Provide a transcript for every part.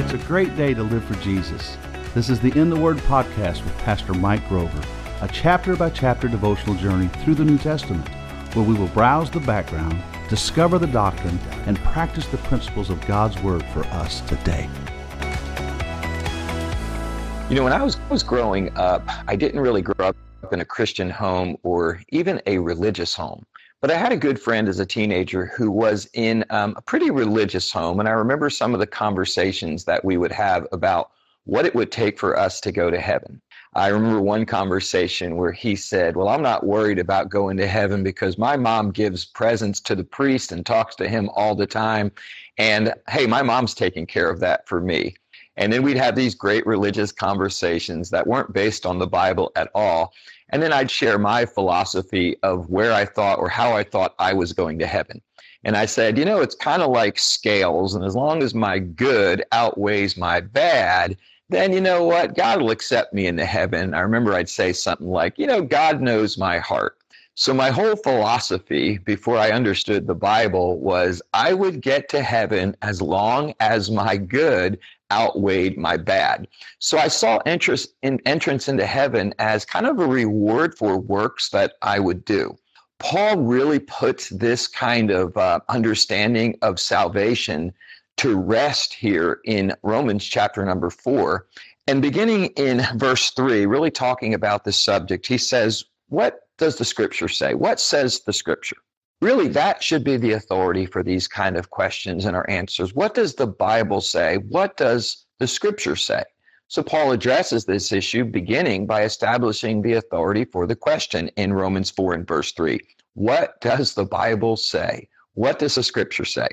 It's a great day to live for Jesus. This is the In the Word podcast with Pastor Mike Grover, a chapter by chapter devotional journey through the New Testament, where we will browse the background, discover the doctrine, and practice the principles of God's Word for us today. You know, when I was, was growing up, I didn't really grow up in a Christian home or even a religious home. But I had a good friend as a teenager who was in um, a pretty religious home. And I remember some of the conversations that we would have about what it would take for us to go to heaven. I remember one conversation where he said, Well, I'm not worried about going to heaven because my mom gives presents to the priest and talks to him all the time. And hey, my mom's taking care of that for me. And then we'd have these great religious conversations that weren't based on the Bible at all. And then I'd share my philosophy of where I thought or how I thought I was going to heaven. And I said, you know, it's kind of like scales. And as long as my good outweighs my bad, then you know what? God will accept me into heaven. I remember I'd say something like, you know, God knows my heart. So my whole philosophy before I understood the Bible was I would get to heaven as long as my good outweighed my bad. So I saw interest in entrance into heaven as kind of a reward for works that I would do. Paul really puts this kind of uh, understanding of salvation to rest here in Romans chapter number four. And beginning in verse three, really talking about this subject, he says, What does the scripture say? What says the scripture? Really that should be the authority for these kind of questions and our answers. What does the Bible say? What does the scripture say? So Paul addresses this issue beginning by establishing the authority for the question in Romans 4 and verse 3. What does the Bible say? What does the scripture say?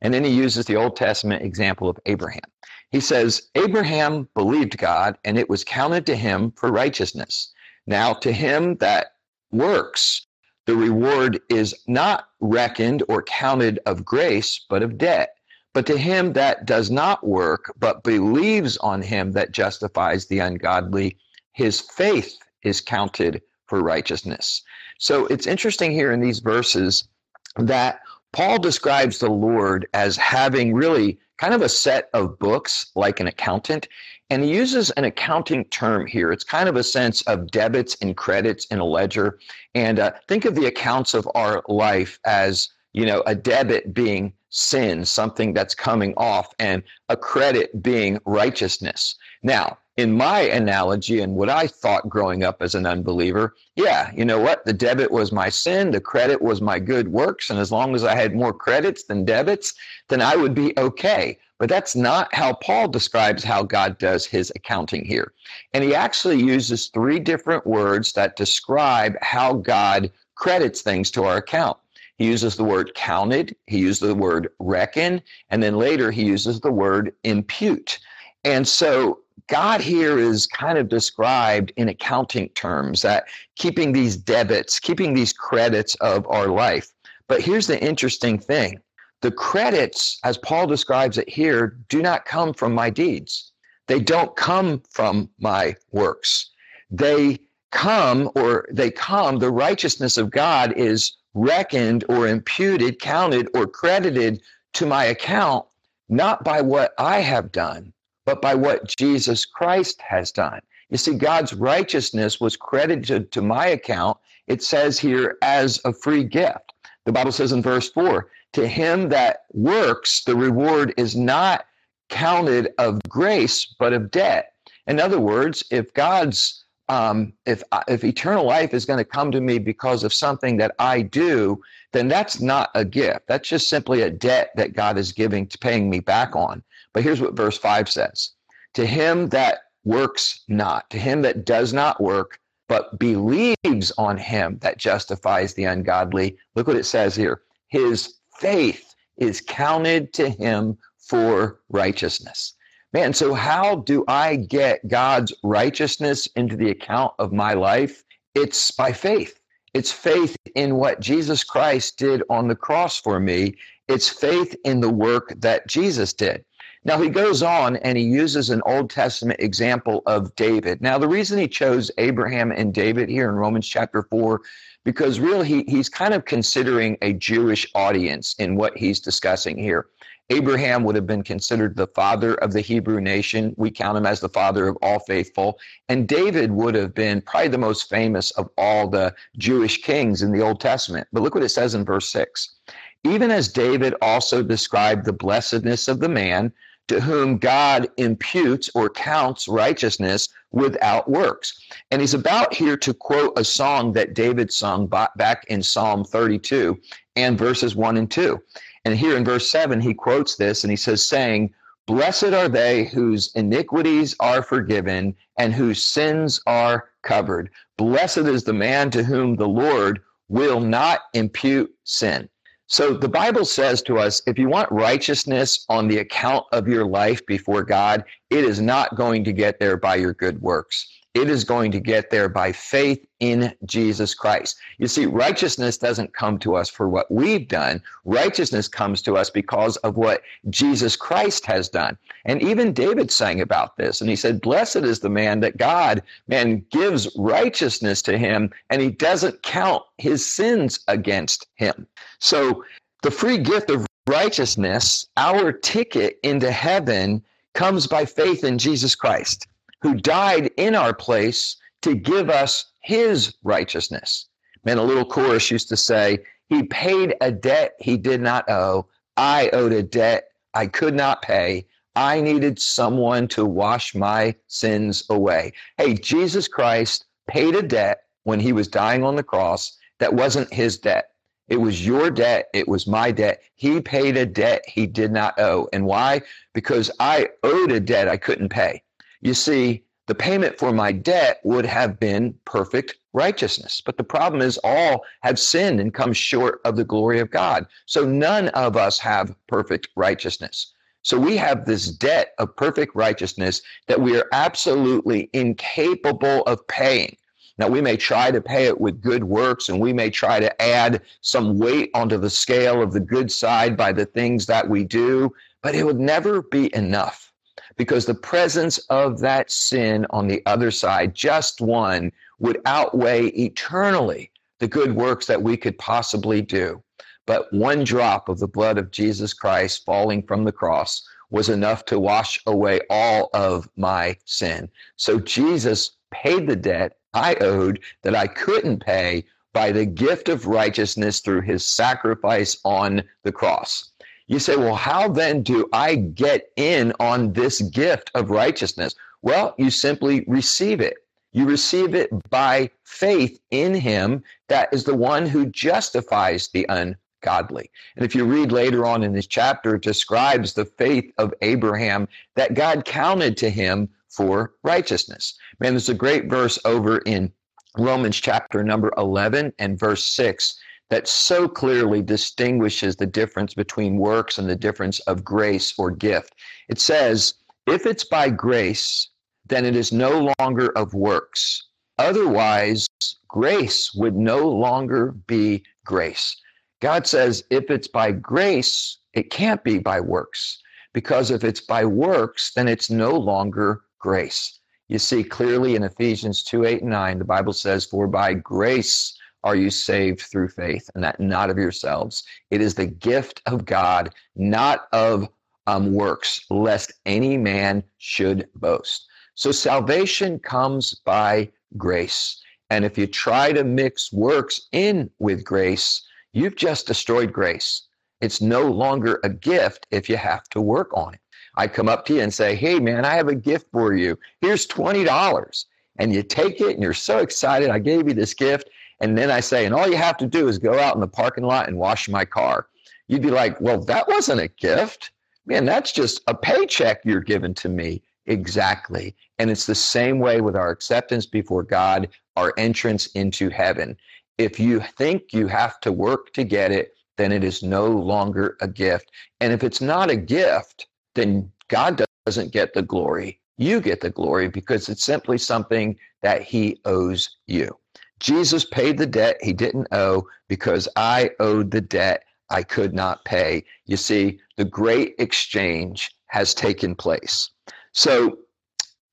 And then he uses the Old Testament example of Abraham. He says, Abraham believed God and it was counted to him for righteousness. Now, to him that works, the reward is not reckoned or counted of grace, but of debt. But to him that does not work, but believes on him that justifies the ungodly, his faith is counted for righteousness. So it's interesting here in these verses that Paul describes the Lord as having really kind of a set of books like an accountant. And he uses an accounting term here. It's kind of a sense of debits and credits in a ledger. And uh, think of the accounts of our life as, you know, a debit being sin, something that's coming off, and a credit being righteousness. Now, in my analogy and what I thought growing up as an unbeliever, yeah, you know what? The debit was my sin, the credit was my good works. And as long as I had more credits than debits, then I would be okay. But that's not how Paul describes how God does his accounting here. And he actually uses three different words that describe how God credits things to our account. He uses the word counted, he uses the word reckon, and then later he uses the word impute. And so God here is kind of described in accounting terms that keeping these debits, keeping these credits of our life. But here's the interesting thing the credits, as Paul describes it here, do not come from my deeds. They don't come from my works. They come, or they come, the righteousness of God is reckoned or imputed, counted, or credited to my account, not by what I have done, but by what Jesus Christ has done. You see, God's righteousness was credited to my account, it says here, as a free gift. The Bible says in verse 4 To him that works, the reward is not counted of grace, but of debt. In other words, if God's um, if if eternal life is going to come to me because of something that I do, then that's not a gift. That's just simply a debt that God is giving to paying me back on. But here's what verse 5 says To him that works not, to him that does not work, but believes on him that justifies the ungodly. Look what it says here. His faith is counted to him for righteousness. Man, so how do I get God's righteousness into the account of my life? It's by faith. It's faith in what Jesus Christ did on the cross for me. It's faith in the work that Jesus did. Now he goes on and he uses an Old Testament example of David. Now the reason he chose Abraham and David here in Romans chapter 4 because really he, he's kind of considering a Jewish audience in what he's discussing here. Abraham would have been considered the father of the Hebrew nation. We count him as the father of all faithful. And David would have been probably the most famous of all the Jewish kings in the Old Testament. But look what it says in verse 6. Even as David also described the blessedness of the man to whom God imputes or counts righteousness without works. And he's about here to quote a song that David sung back in Psalm 32 and verses 1 and 2. And here in verse 7, he quotes this and he says, saying, Blessed are they whose iniquities are forgiven and whose sins are covered. Blessed is the man to whom the Lord will not impute sin. So the Bible says to us if you want righteousness on the account of your life before God, it is not going to get there by your good works. It is going to get there by faith in Jesus Christ. You see, righteousness doesn't come to us for what we've done. Righteousness comes to us because of what Jesus Christ has done. And even David sang about this. And he said, Blessed is the man that God, man, gives righteousness to him and he doesn't count his sins against him. So the free gift of righteousness, our ticket into heaven, comes by faith in Jesus Christ who died in our place to give us his righteousness. Man, a little chorus used to say, He paid a debt he did not owe. I owed a debt I could not pay. I needed someone to wash my sins away. Hey, Jesus Christ paid a debt when he was dying on the cross that wasn't his debt. It was your debt. It was my debt. He paid a debt he did not owe. And why? Because I owed a debt I couldn't pay. You see, the payment for my debt would have been perfect righteousness. But the problem is, all have sinned and come short of the glory of God. So none of us have perfect righteousness. So we have this debt of perfect righteousness that we are absolutely incapable of paying. Now, we may try to pay it with good works and we may try to add some weight onto the scale of the good side by the things that we do, but it would never be enough because the presence of that sin on the other side, just one, would outweigh eternally the good works that we could possibly do. But one drop of the blood of Jesus Christ falling from the cross was enough to wash away all of my sin. So Jesus paid the debt I owed that I couldn't pay by the gift of righteousness through his sacrifice on the cross. You say, well, how then do I get in on this gift of righteousness? Well, you simply receive it. You receive it by faith in him that is the one who justifies the ungodly. And if you read later on in this chapter, it describes the faith of Abraham that God counted to him for righteousness. Man, there's a great verse over in Romans chapter number 11 and verse 6 that so clearly distinguishes the difference between works and the difference of grace or gift. It says, if it's by grace, then it is no longer of works. Otherwise, grace would no longer be grace. God says, if it's by grace, it can't be by works. Because if it's by works, then it's no longer grace. You see clearly in Ephesians 2 8 and 9, the Bible says, For by grace are you saved through faith, and that not of yourselves. It is the gift of God, not of um, works, lest any man should boast. So salvation comes by grace. And if you try to mix works in with grace, you've just destroyed grace. It's no longer a gift if you have to work on it. I come up to you and say, Hey, man, I have a gift for you. Here's $20. And you take it and you're so excited. I gave you this gift. And then I say, and all you have to do is go out in the parking lot and wash my car. You'd be like, well, that wasn't a gift. Man, that's just a paycheck you're giving to me. Exactly. And it's the same way with our acceptance before God, our entrance into heaven. If you think you have to work to get it, then it is no longer a gift. And if it's not a gift, then God doesn't get the glory. You get the glory because it's simply something that He owes you. Jesus paid the debt he didn't owe because I owed the debt I could not pay. You see, the great exchange has taken place. So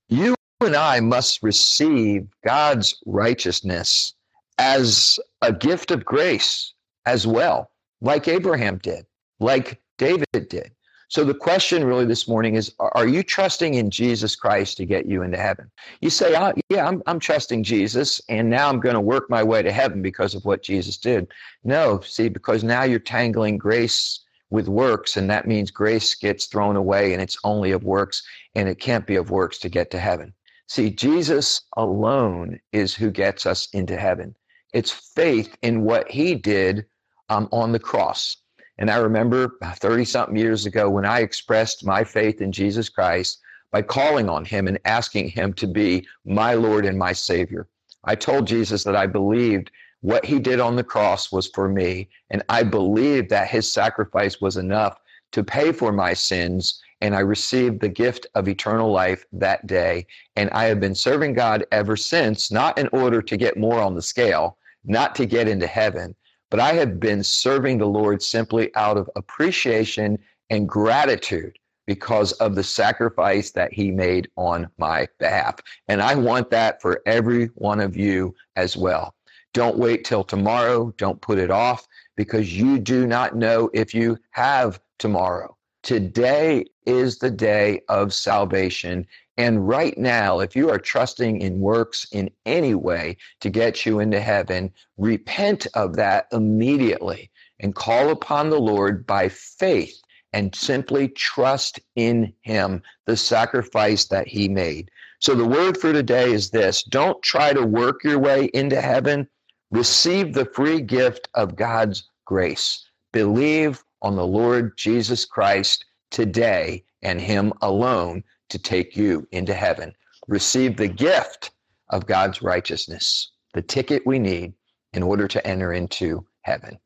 you and I must receive God's righteousness as a gift of grace as well, like Abraham did, like David did. So the question really this morning is Are you trusting in Jesus Christ to get you into heaven? You say, oh, Yeah, I'm, I'm trusting Jesus, and now I'm going to work my way to heaven because of what Jesus did. No, see, because now you're tangling grace with works, and that means grace gets thrown away and it's only of works, and it can't be of works to get to heaven. See, Jesus alone is who gets us into heaven. It's faith in what he did um, on the cross. And I remember 30 something years ago when I expressed my faith in Jesus Christ by calling on him and asking him to be my Lord and my Savior. I told Jesus that I believed what he did on the cross was for me, and I believed that his sacrifice was enough to pay for my sins. And I received the gift of eternal life that day. And I have been serving God ever since, not in order to get more on the scale, not to get into heaven, but I have been serving the Lord simply out of appreciation and gratitude because of the sacrifice that he made on my behalf. And I want that for every one of you as well. Don't wait till tomorrow. Don't put it off because you do not know if you have tomorrow. Today is the day of salvation. And right now, if you are trusting in works in any way to get you into heaven, repent of that immediately and call upon the Lord by faith and simply trust in Him, the sacrifice that He made. So the word for today is this don't try to work your way into heaven, receive the free gift of God's grace. Believe on the Lord Jesus Christ today and Him alone to take you into heaven. Receive the gift of God's righteousness, the ticket we need in order to enter into heaven.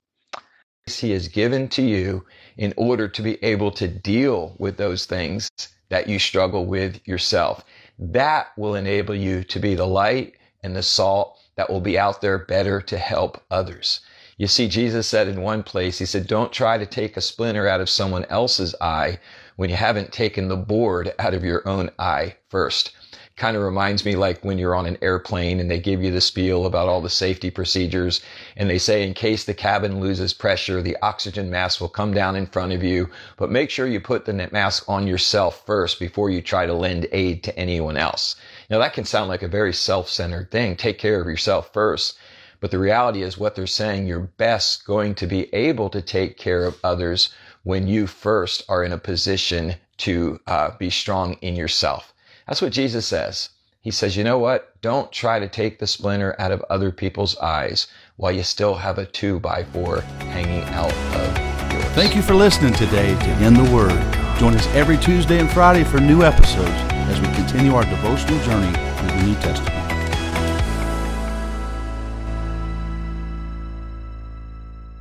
He has given to you in order to be able to deal with those things that you struggle with yourself. That will enable you to be the light and the salt that will be out there better to help others. You see, Jesus said in one place, He said, Don't try to take a splinter out of someone else's eye when you haven't taken the board out of your own eye first. Kind of reminds me like when you're on an airplane and they give you the spiel about all the safety procedures and they say in case the cabin loses pressure, the oxygen mask will come down in front of you, but make sure you put the mask on yourself first before you try to lend aid to anyone else. Now that can sound like a very self-centered thing. Take care of yourself first. But the reality is what they're saying, you're best going to be able to take care of others when you first are in a position to uh, be strong in yourself. That's what Jesus says. He says, you know what? Don't try to take the splinter out of other people's eyes while you still have a two by four hanging out of yours. Thank you for listening today to In the Word. Join us every Tuesday and Friday for new episodes as we continue our devotional journey through the New Testament.